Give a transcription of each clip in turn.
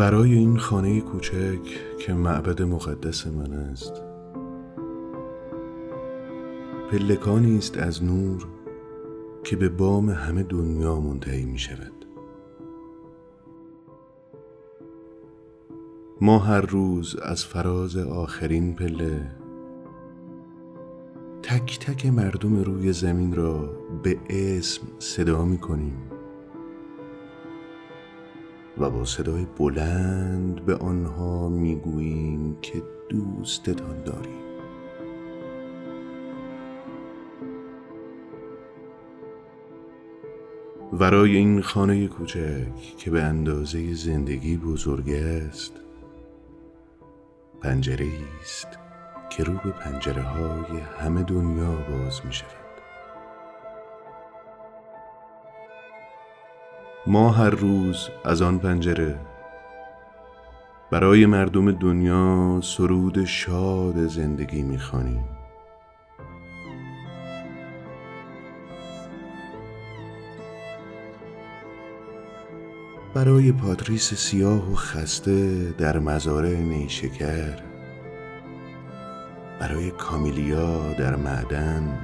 ورای این خانه کوچک که معبد مقدس من است. پلکانی است از نور که به بام همه دنیا منتهی می شود. ما هر روز از فراز آخرین پله تک تک مردم روی زمین را به اسم صدا می کنیم. و با صدای بلند به آنها می گوییم که دوستتان داریم. ورای این خانه کوچک که به اندازه زندگی بزرگ است پنجره است که رو به پنجره های همه دنیا باز می شود ما هر روز از آن پنجره. برای مردم دنیا سرود شاد زندگی می خوانیم برای پاتریس سیاه و خسته در مزارع نیشکر. برای کامیلیا در معدن.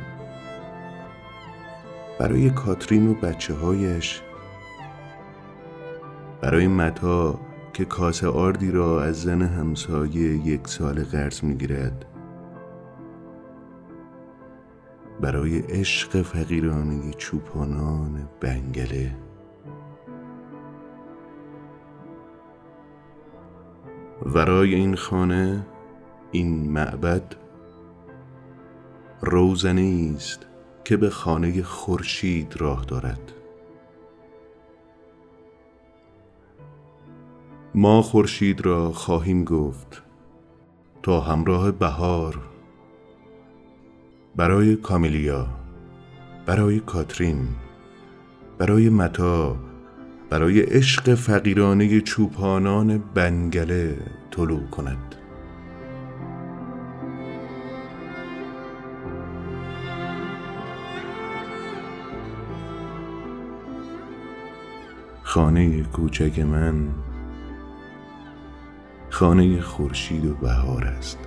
برای کاترین و بچه هایش برای متا که کاسه آردی را از زن همسایه یک سال قرض می‌گیرد. برای عشق فقیرانه چوپانان بنگله. ورای این خانه این معبد روزنه است که به خانه خورشید راه دارد. ما خورشید را خواهیم گفت تا همراه بهار. برای کامیلیا برای کاترین برای متا برای عشق فقیرانه چوپانان بنگله طلوع کند. خانه کوچک من خانه خورشید و بهار است.